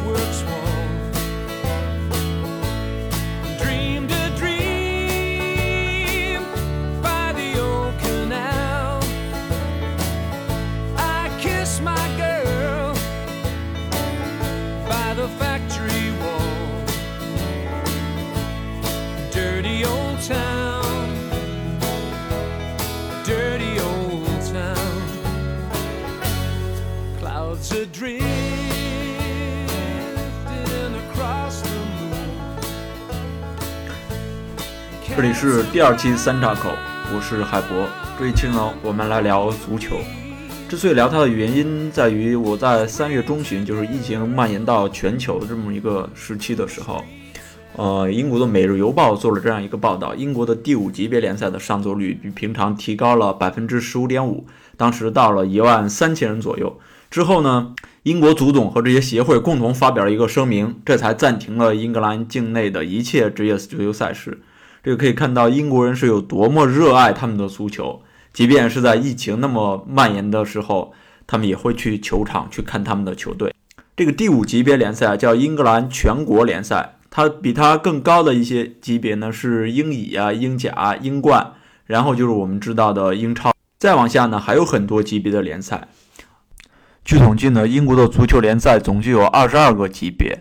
works 这里是第二期三岔口，我是海博。这一期呢，我们来聊足球。之所以聊它的原因，在于我在三月中旬，就是疫情蔓延到全球这么一个时期的时候，呃，英国的《每日邮报》做了这样一个报道：英国的第五级别联赛的上座率比平常提高了百分之十五点五，当时到了一万三千人左右。之后呢，英国足总和这些协会共同发表了一个声明，这才暂停了英格兰境内的一切职业足球赛事。这个可以看到英国人是有多么热爱他们的足球，即便是在疫情那么蔓延的时候，他们也会去球场去看他们的球队。这个第五级别联赛叫英格兰全国联赛，它比它更高的一些级别呢是英乙啊、英甲、英冠，然后就是我们知道的英超。再往下呢还有很多级别的联赛。据统计呢，英国的足球联赛总计有二十二个级别。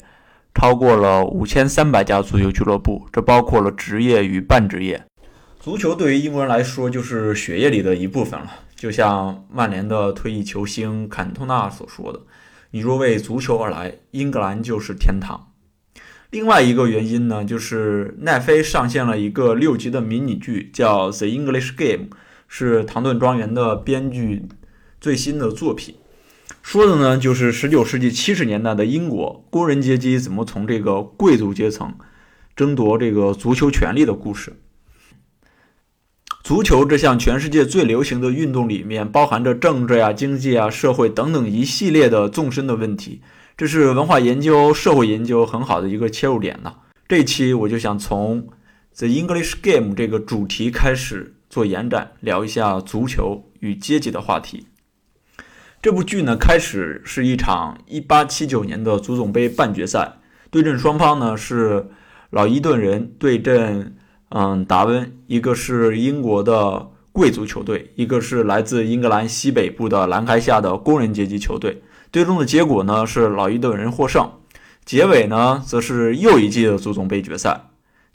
超过了五千三百家足球俱乐部，这包括了职业与半职业。足球对于英国人来说就是血液里的一部分了，就像曼联的退役球星坎通纳所说的：“你若为足球而来，英格兰就是天堂。”另外一个原因呢，就是奈飞上线了一个六集的迷你剧，叫《The English Game》，是唐顿庄园的编剧最新的作品。说的呢，就是十九世纪七十年代的英国工人阶级怎么从这个贵族阶层争夺这个足球权利的故事。足球这项全世界最流行的运动里面，包含着政治呀、经济啊、社会等等一系列的纵深的问题，这是文化研究、社会研究很好的一个切入点呢。这期我就想从 The English Game 这个主题开始做延展，聊一下足球与阶级的话题。这部剧呢，开始是一场1879年的足总杯半决赛，对阵双方呢是老伊顿人对阵嗯达温，一个是英国的贵族球队，一个是来自英格兰西北部的兰开夏的工人阶级球队。最终的结果呢是老伊顿人获胜。结尾呢则是又一季的足总杯决赛，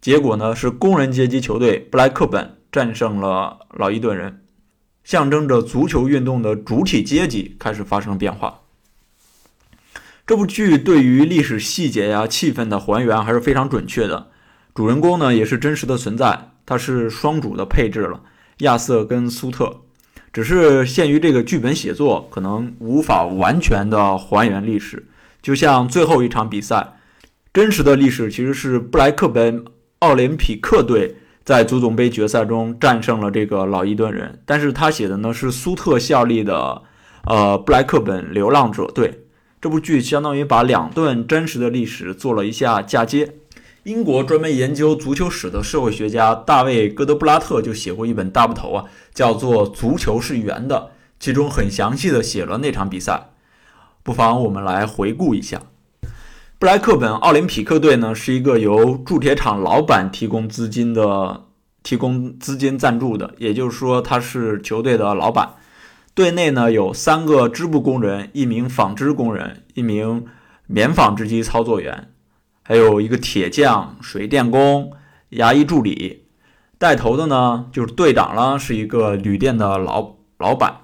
结果呢是工人阶级球队布莱克本战胜了老伊顿人。象征着足球运动的主体阶级开始发生变化。这部剧对于历史细节呀、气氛的还原还是非常准确的。主人公呢也是真实的存在，他是双主的配置了，亚瑟跟苏特。只是限于这个剧本写作，可能无法完全的还原历史。就像最后一场比赛，真实的历史其实是布莱克本奥林匹克队。在足总杯决赛中战胜了这个老伊顿人，但是他写的呢是苏特效力的，呃布莱克本流浪者队。这部剧相当于把两段真实的历史做了一下嫁接。英国专门研究足球史的社会学家大卫戈德布拉特就写过一本大部头啊，叫做《足球是圆的》，其中很详细的写了那场比赛。不妨我们来回顾一下。布莱克本奥林匹克队呢，是一个由铸铁厂老板提供资金的，提供资金赞助的，也就是说他是球队的老板。队内呢有三个织布工人，一名纺织工人，一名棉纺织机操作员，还有一个铁匠、水电工、牙医助理。带头的呢就是队长了，是一个旅店的老老板。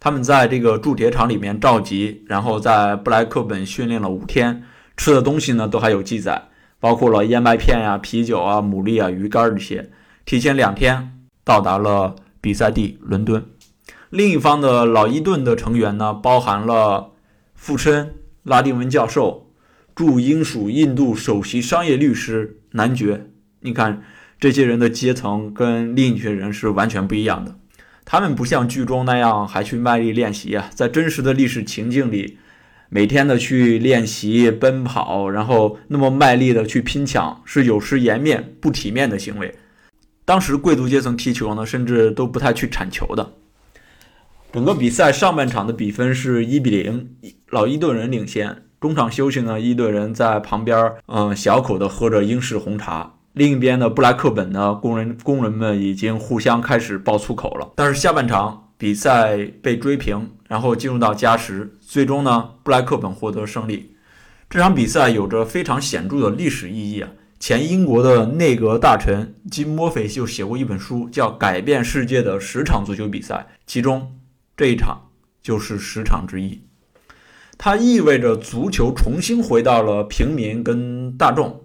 他们在这个铸铁厂里面召集，然后在布莱克本训练了五天。吃的东西呢，都还有记载，包括了燕麦片呀、啤酒啊、牡蛎啊、鱼干这些。提前两天到达了比赛地伦敦。另一方的老伊顿的成员呢，包含了富琛、拉丁文教授、驻英属印度首席商业律师男爵。你看，这些人的阶层跟另一群人是完全不一样的。他们不像剧中那样还去卖力练习啊，在真实的历史情境里。每天的去练习奔跑，然后那么卖力的去拼抢，是有失颜面、不体面的行为。当时贵族阶层踢球呢，甚至都不太去铲球的。整个比赛上半场的比分是一比零，老伊顿人领先。中场休息呢，伊顿人在旁边嗯小口的喝着英式红茶。另一边的布莱克本呢，工人工人们已经互相开始爆粗口了。但是下半场比赛被追平，然后进入到加时，最终呢，布莱克本获得胜利。这场比赛有着非常显著的历史意义啊！前英国的内阁大臣金·墨菲就写过一本书，叫《改变世界的十场足球比赛》，其中这一场就是十场之一。它意味着足球重新回到了平民跟大众。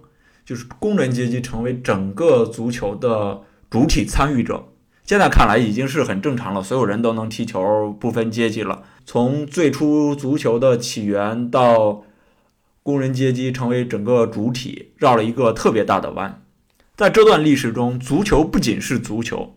就是工人阶级成为整个足球的主体参与者，现在看来已经是很正常了，所有人都能踢球，不分阶级了。从最初足球的起源到工人阶级成为整个主体，绕了一个特别大的弯。在这段历史中，足球不仅是足球，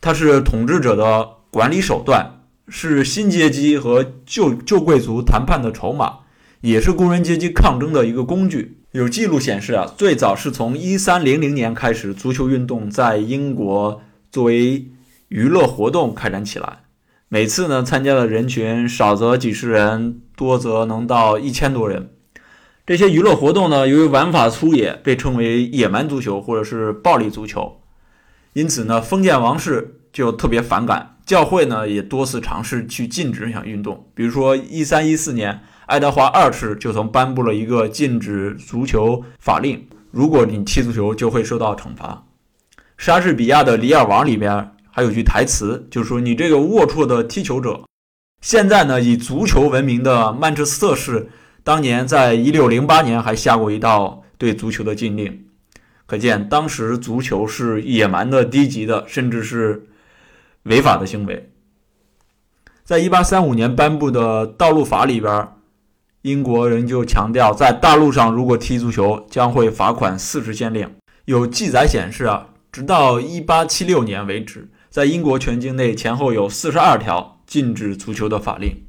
它是统治者的管理手段，是新阶级和旧旧贵族谈判的筹码，也是工人阶级抗争的一个工具。有记录显示啊，最早是从一三零零年开始，足球运动在英国作为娱乐活动开展起来。每次呢，参加的人群少则几十人，多则能到一千多人。这些娱乐活动呢，由于玩法粗野，被称为野蛮足球或者是暴力足球。因此呢，封建王室就特别反感，教会呢也多次尝试去禁止这项运动。比如说一三一四年。爱德华二世就曾颁布了一个禁止足球法令，如果你踢足球就会受到惩罚。莎士比亚的《李尔王》里边还有句台词，就是说你这个龌龊的踢球者。现在呢，以足球闻名的曼彻斯特市，当年在一六零八年还下过一道对足球的禁令，可见当时足球是野蛮的、低级的，甚至是违法的行为。在一八三五年颁布的道路法里边。英国人就强调，在大陆上如果踢足球将会罚款四十先令。有记载显示啊，直到一八七六年为止，在英国全境内前后有四十二条禁止足球的法令。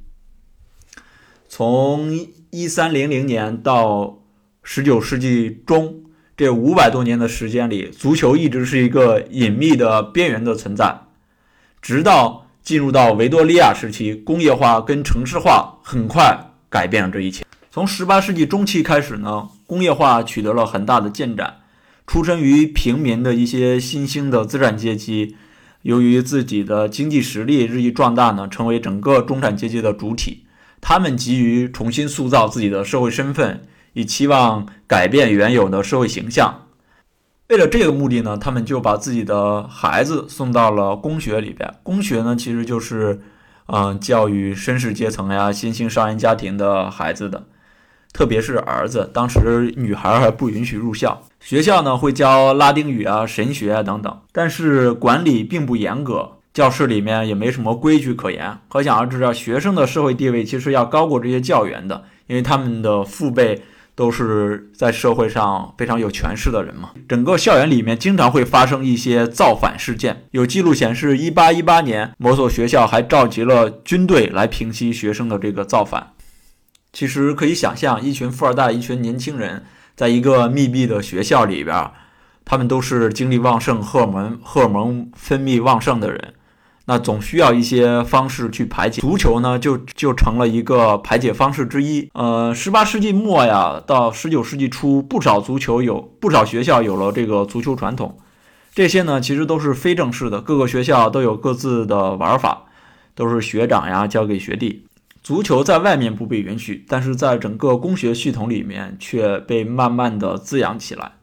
从一三零零年到十九世纪中这五百多年的时间里，足球一直是一个隐秘的边缘的存在，直到进入到维多利亚时期，工业化跟城市化很快。改变了这一切。从十八世纪中期开始呢，工业化取得了很大的进展。出身于平民的一些新兴的资产阶级，由于自己的经济实力日益壮大呢，成为整个中产阶级的主体。他们急于重新塑造自己的社会身份，以期望改变原有的社会形象。为了这个目的呢，他们就把自己的孩子送到了公学里边。公学呢，其实就是。嗯，教育绅士阶层呀、新兴商人家庭的孩子的，特别是儿子。当时女孩还不允许入校，学校呢会教拉丁语啊、神学啊等等，但是管理并不严格，教室里面也没什么规矩可言。可想而知啊，学生的社会地位其实要高过这些教员的，因为他们的父辈。都是在社会上非常有权势的人嘛。整个校园里面经常会发生一些造反事件。有记录显示，一八一八年某所学校还召集了军队来平息学生的这个造反。其实可以想象，一群富二代，一群年轻人，在一个密闭的学校里边，他们都是精力旺盛、荷尔蒙荷尔蒙分泌旺盛的人。那总需要一些方式去排解，足球呢就就成了一个排解方式之一。呃，十八世纪末呀，到十九世纪初，不少足球有不少学校有了这个足球传统。这些呢其实都是非正式的，各个学校都有各自的玩法，都是学长呀教给学弟。足球在外面不被允许，但是在整个工学系统里面却被慢慢的滋养起来。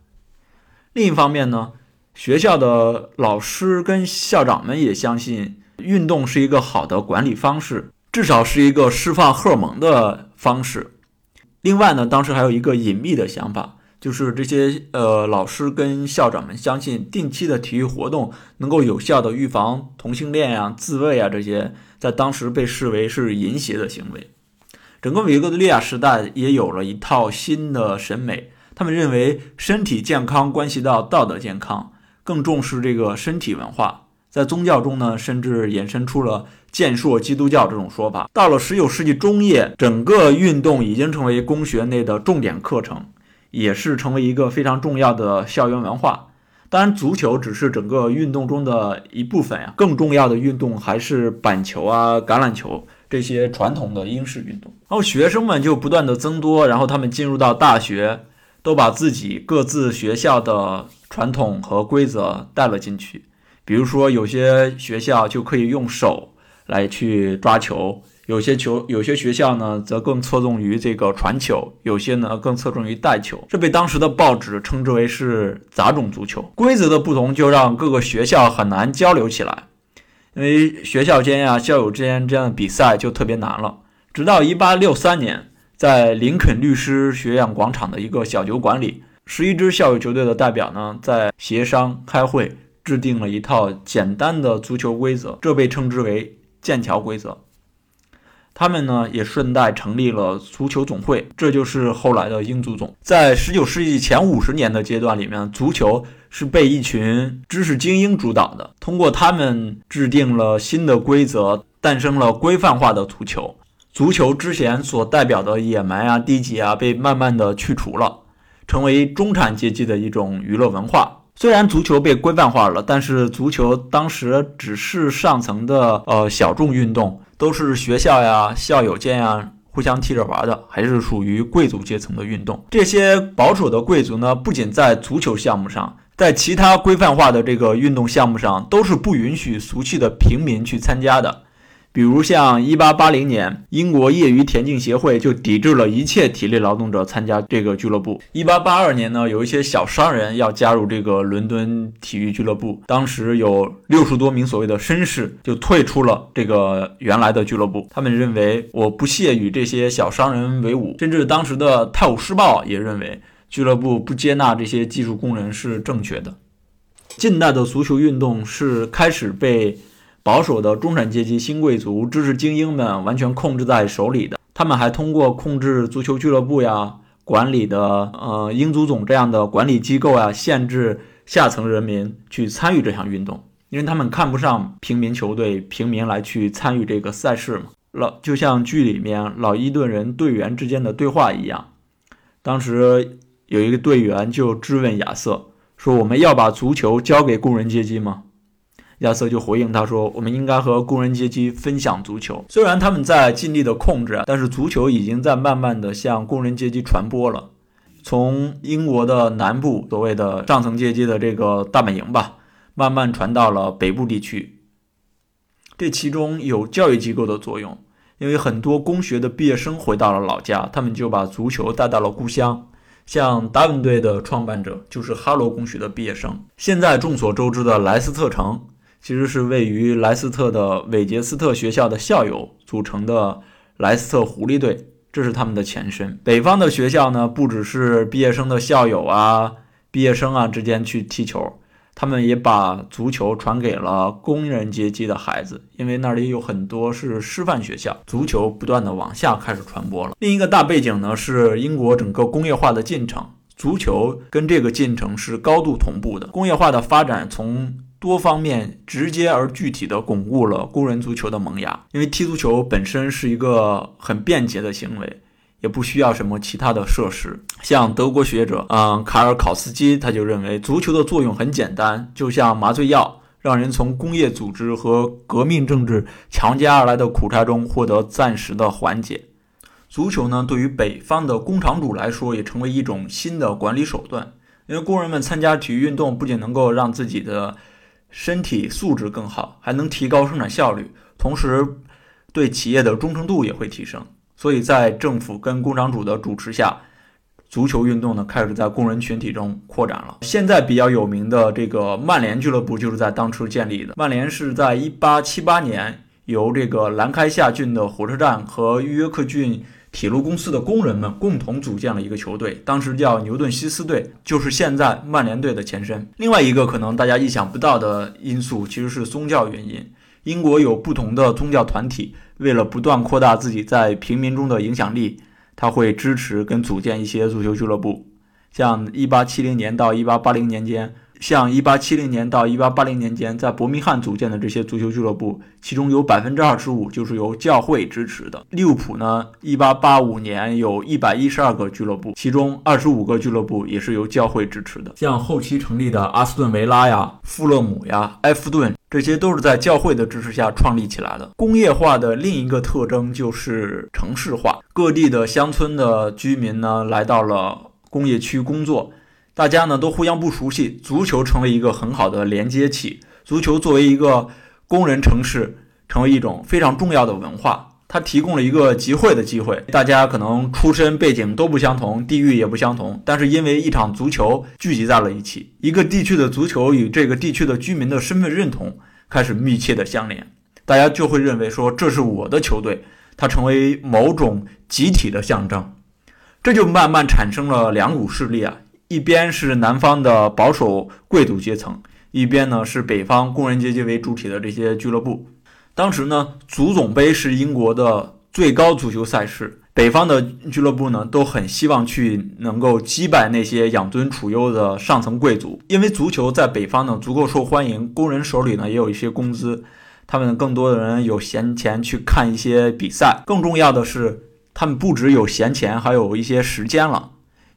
另一方面呢。学校的老师跟校长们也相信，运动是一个好的管理方式，至少是一个释放荷尔蒙的方式。另外呢，当时还有一个隐秘的想法，就是这些呃老师跟校长们相信，定期的体育活动能够有效的预防同性恋呀、自慰啊这些，在当时被视为是淫邪的行为。整个维多利亚时代也有了一套新的审美，他们认为身体健康关系到道德健康。更重视这个身体文化，在宗教中呢，甚至衍生出了健硕基督教这种说法。到了十九世纪中叶，整个运动已经成为工学内的重点课程，也是成为一个非常重要的校园文化。当然，足球只是整个运动中的一部分呀，更重要的运动还是板球啊、橄榄球这些传统的英式运动。然后学生们就不断的增多，然后他们进入到大学，都把自己各自学校的传统和规则带了进去。比如说，有些学校就可以用手来去抓球。有些球，有些学校呢，则更侧重于这个传球；有些呢，更侧重于带球。这被当时的报纸称之为是杂种足球。规则的不同，就让各个学校很难交流起来，因为学校间呀、校友之间这样的比赛就特别难了。直到1863年，在林肯律师学院广场的一个小酒馆里，十一支校友球队的代表呢，在协商开会，制定了一套简单的足球规则，这被称之为剑桥规则。他们呢也顺带成立了足球总会，这就是后来的英足总。在十九世纪前五十年的阶段里面，足球是被一群知识精英主导的，通过他们制定了新的规则，诞生了规范化的足球。足球之前所代表的野蛮啊、低级啊，被慢慢的去除了，成为中产阶级的一种娱乐文化。虽然足球被规范化了，但是足球当时只是上层的呃小众运动。都是学校呀、校友间呀互相踢着玩的，还是属于贵族阶层的运动。这些保守的贵族呢，不仅在足球项目上，在其他规范化的这个运动项目上，都是不允许俗气的平民去参加的。比如像1880年，英国业余田径协会就抵制了一切体力劳动者参加这个俱乐部。1882年呢，有一些小商人要加入这个伦敦体育俱乐部，当时有六十多名所谓的绅士就退出了这个原来的俱乐部。他们认为我不屑与这些小商人为伍，甚至当时的《泰晤士报》也认为俱乐部不接纳这些技术工人是正确的。近代的足球运动是开始被。保守的中产阶级、新贵族、知识精英们完全控制在手里的，他们还通过控制足球俱乐部呀、管理的呃英足总这样的管理机构呀，限制下层人民去参与这项运动，因为他们看不上平民球队、平民来去参与这个赛事嘛。老就像剧里面老伊顿人队员之间的对话一样，当时有一个队员就质问亚瑟说：“我们要把足球交给工人阶级吗？”亚瑟就回应他说：“我们应该和工人阶级分享足球。虽然他们在尽力的控制，但是足球已经在慢慢的向工人阶级传播了。从英国的南部所谓的上层阶级的这个大本营吧，慢慢传到了北部地区。这其中有教育机构的作用，因为很多工学的毕业生回到了老家，他们就把足球带到了故乡。像达文队的创办者就是哈罗公学的毕业生。现在众所周知的莱斯特城。”其实是位于莱斯特的韦杰斯特学校的校友组成的莱斯特狐狸队，这是他们的前身。北方的学校呢，不只是毕业生的校友啊、毕业生啊之间去踢球，他们也把足球传给了工人阶级的孩子，因为那里有很多是师范学校，足球不断的往下开始传播了。另一个大背景呢，是英国整个工业化的进程，足球跟这个进程是高度同步的。工业化的发展从多方面直接而具体地巩固了工人足球的萌芽，因为踢足球本身是一个很便捷的行为，也不需要什么其他的设施。像德国学者，嗯，卡尔考斯基他就认为，足球的作用很简单，就像麻醉药，让人从工业组织和革命政治强加而来的苦差中获得暂时的缓解。足球呢，对于北方的工厂主来说，也成为一种新的管理手段，因为工人们参加体育运动，不仅能够让自己的身体素质更好，还能提高生产效率，同时对企业的忠诚度也会提升。所以在政府跟工厂主的主持下，足球运动呢开始在工人群体中扩展了。现在比较有名的这个曼联俱乐部就是在当初建立的。曼联是在1878年由这个兰开夏郡的火车站和约克郡。铁路公司的工人们共同组建了一个球队，当时叫牛顿西斯队，就是现在曼联队的前身。另外一个可能大家意想不到的因素，其实是宗教原因。英国有不同的宗教团体，为了不断扩大自己在平民中的影响力，他会支持跟组建一些足球俱乐部。像1870年到1880年间，像1870年到1880年间在伯明翰组建的这些足球俱乐部，其中有百分之二十五就是由教会支持的。利物浦呢，1885年有一百一十二个俱乐部，其中二十五个俱乐部也是由教会支持的。像后期成立的阿斯顿维拉呀、富勒姆呀、埃弗顿，这些都是在教会的支持下创立起来的。工业化的另一个特征就是城市化，各地的乡村的居民呢，来到了工业区工作。大家呢都互相不熟悉，足球成为一个很好的连接器。足球作为一个工人城市，成为一种非常重要的文化。它提供了一个集会的机会。大家可能出身背景都不相同，地域也不相同，但是因为一场足球聚集在了一起。一个地区的足球与这个地区的居民的身份认同开始密切的相连，大家就会认为说这是我的球队，它成为某种集体的象征。这就慢慢产生了两股势力啊。一边是南方的保守贵族阶层，一边呢是北方工人阶级为主体的这些俱乐部。当时呢，足总杯是英国的最高足球赛事，北方的俱乐部呢都很希望去能够击败那些养尊处优的上层贵族，因为足球在北方呢足够受欢迎，工人手里呢也有一些工资，他们更多的人有闲钱去看一些比赛。更重要的是，他们不只有闲钱，还有一些时间了。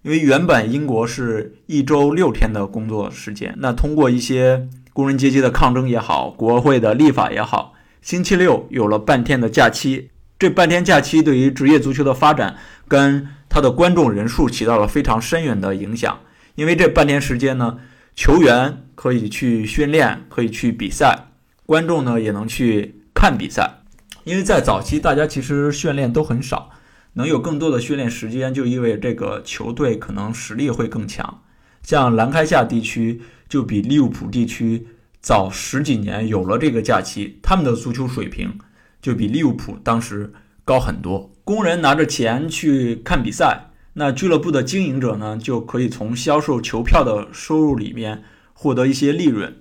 因为原本英国是一周六天的工作时间，那通过一些工人阶级的抗争也好，国会的立法也好，星期六有了半天的假期。这半天假期对于职业足球的发展跟它的观众人数起到了非常深远的影响。因为这半天时间呢，球员可以去训练，可以去比赛，观众呢也能去看比赛。因为在早期，大家其实训练都很少。能有更多的训练时间，就意味这个球队可能实力会更强。像兰开夏地区就比利物浦地区早十几年有了这个假期，他们的足球水平就比利物浦当时高很多。工人拿着钱去看比赛，那俱乐部的经营者呢就可以从销售球票的收入里面获得一些利润。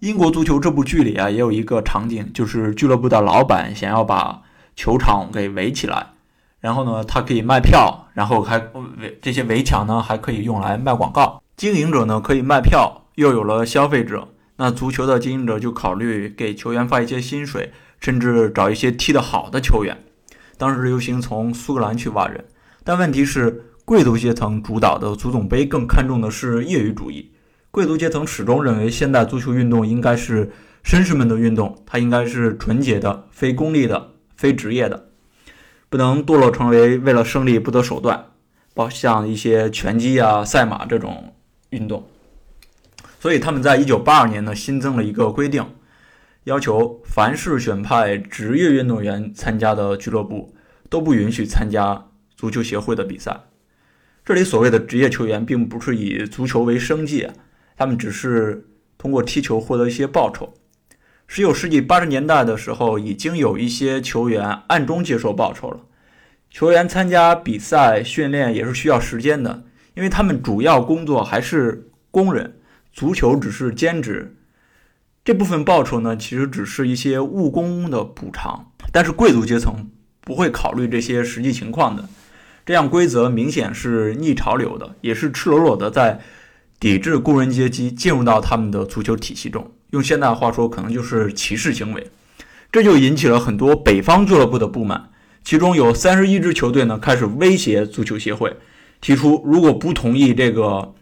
英国足球这部剧里啊，也有一个场景，就是俱乐部的老板想要把球场给围起来。然后呢，它可以卖票，然后还围这些围墙呢，还可以用来卖广告。经营者呢可以卖票，又有了消费者，那足球的经营者就考虑给球员发一些薪水，甚至找一些踢得好的球员。当时流行从苏格兰去挖人，但问题是贵族阶层主导的足总杯更看重的是业余主义。贵族阶层始终认为现代足球运动应该是绅士们的运动，它应该是纯洁的、非功利的、非职业的。不能堕落成为为了胜利不择手段，包像一些拳击啊、赛马这种运动。所以他们在一九八二年呢新增了一个规定，要求凡是选派职业运动员参加的俱乐部都不允许参加足球协会的比赛。这里所谓的职业球员，并不是以足球为生计，他们只是通过踢球获得一些报酬。十九世纪八十年代的时候，已经有一些球员暗中接受报酬了。球员参加比赛、训练也是需要时间的，因为他们主要工作还是工人，足球只是兼职。这部分报酬呢，其实只是一些务工的补偿。但是贵族阶层不会考虑这些实际情况的，这样规则明显是逆潮流的，也是赤裸裸的在抵制工人阶级进入到他们的足球体系中。用现代话说，可能就是歧视行为，这就引起了很多北方俱乐部的不满。其中有三十一支球队呢，开始威胁足球协会，提出如果不同意这个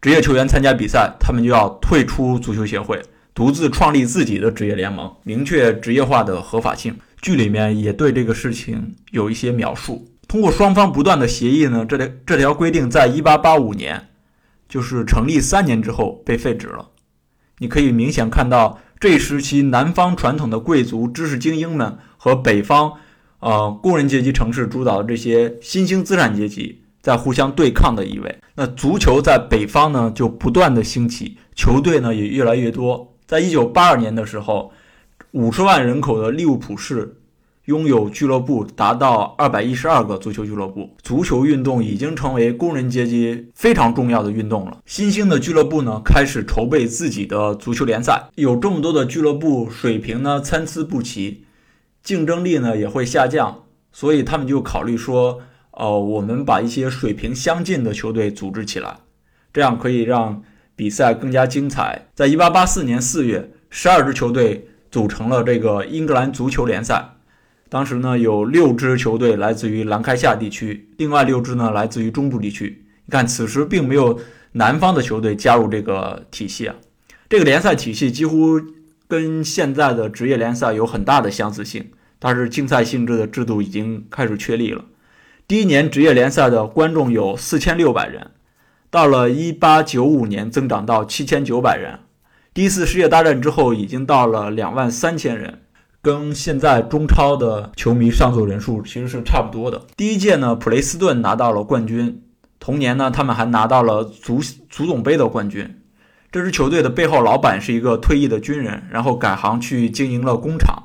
职业球员参加比赛，他们就要退出足球协会，独自创立自己的职业联盟，明确职业化的合法性。剧里面也对这个事情有一些描述。通过双方不断的协议呢，这条这条规定在一八八五年，就是成立三年之后被废止了。你可以明显看到，这一时期南方传统的贵族、知识精英们和北方，呃，工人阶级城市主导的这些新兴资产阶级在互相对抗的意味。那足球在北方呢，就不断的兴起，球队呢也越来越多。在一九八二年的时候，五十万人口的利物浦市。拥有俱乐部达到二百一十二个足球俱乐部，足球运动已经成为工人阶级非常重要的运动了。新兴的俱乐部呢，开始筹备自己的足球联赛。有这么多的俱乐部，水平呢参差不齐，竞争力呢也会下降，所以他们就考虑说，呃，我们把一些水平相近的球队组织起来，这样可以让比赛更加精彩。在1884年4月，十二支球队组成了这个英格兰足球联赛。当时呢，有六支球队来自于兰开夏地区，另外六支呢来自于中部地区。你看，此时并没有南方的球队加入这个体系啊。这个联赛体系几乎跟现在的职业联赛有很大的相似性，但是竞赛性质的制度已经开始确立了。第一年职业联赛的观众有四千六百人，到了一八九五年增长到七千九百人。第一次世界大战之后已经到了两万三千人，跟现在中超的球迷上座人数其实是差不多的。第一届呢，普雷斯顿拿到了冠军，同年呢，他们还拿到了足足总杯的冠军。这支球队的背后老板是一个退役的军人，然后改行去经营了工厂。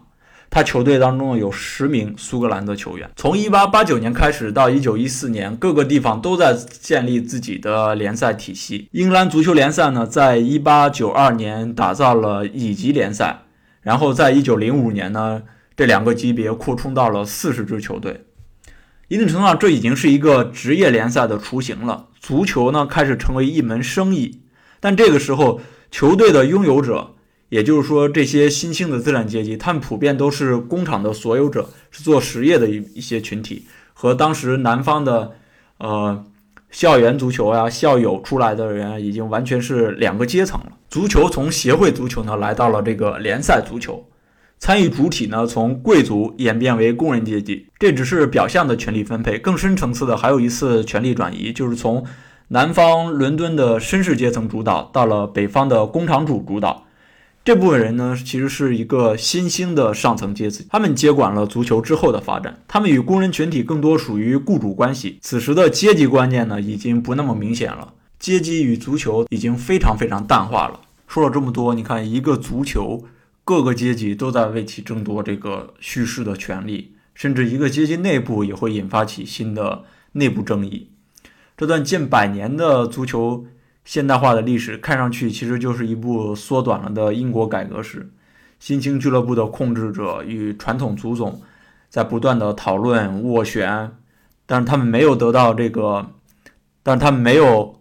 他球队当中有十名苏格兰的球员。从1889年开始到1914年，各个地方都在建立自己的联赛体系。英格兰足球联赛呢，在1892年打造了乙级联赛，然后在一九零五年呢，这两个级别扩充到了四十支球队。一定程度上，这已经是一个职业联赛的雏形了。足球呢，开始成为一门生意。但这个时候，球队的拥有者。也就是说，这些新兴的资产阶级，他们普遍都是工厂的所有者，是做实业的一一些群体，和当时南方的，呃，校园足球呀、校友出来的人，已经完全是两个阶层了。足球从协会足球呢，来到了这个联赛足球，参与主体呢，从贵族演变为工人阶级，这只是表象的权力分配，更深层次的还有一次权力转移，就是从南方伦敦的绅士阶层主导，到了北方的工厂主主导。这部分人呢，其实是一个新兴的上层阶级，他们接管了足球之后的发展。他们与工人群体更多属于雇主关系。此时的阶级观念呢，已经不那么明显了，阶级与足球已经非常非常淡化了。说了这么多，你看一个足球，各个阶级都在为其争夺这个叙事的权利，甚至一个阶级内部也会引发起新的内部争议。这段近百年的足球。现代化的历史看上去其实就是一部缩短了的英国改革史，新兴俱乐部的控制者与传统足总在不断的讨论斡旋，但是他们没有得到这个，但是他们没有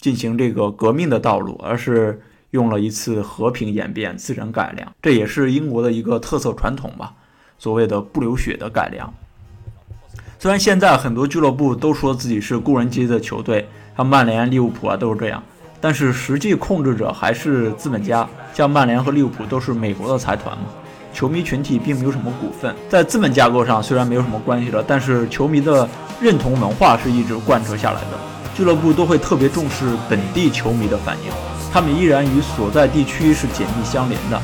进行这个革命的道路，而是用了一次和平演变、自然改良，这也是英国的一个特色传统吧，所谓的不流血的改良。虽然现在很多俱乐部都说自己是工人阶级的球队。像曼联、利物浦啊，都是这样，但是实际控制者还是资本家。像曼联和利物浦都是美国的财团嘛，球迷群体并没有什么股份。在资本架构上虽然没有什么关系了，但是球迷的认同文化是一直贯彻下来的。俱乐部都会特别重视本地球迷的反应，他们依然与所在地区是紧密相连的。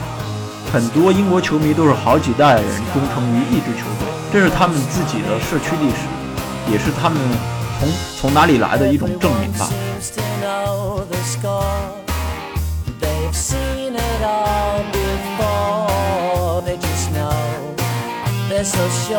很多英国球迷都是好几代人忠诚于一支球队，这是他们自己的社区历史，也是他们。从从哪里来的一种证明吧。still see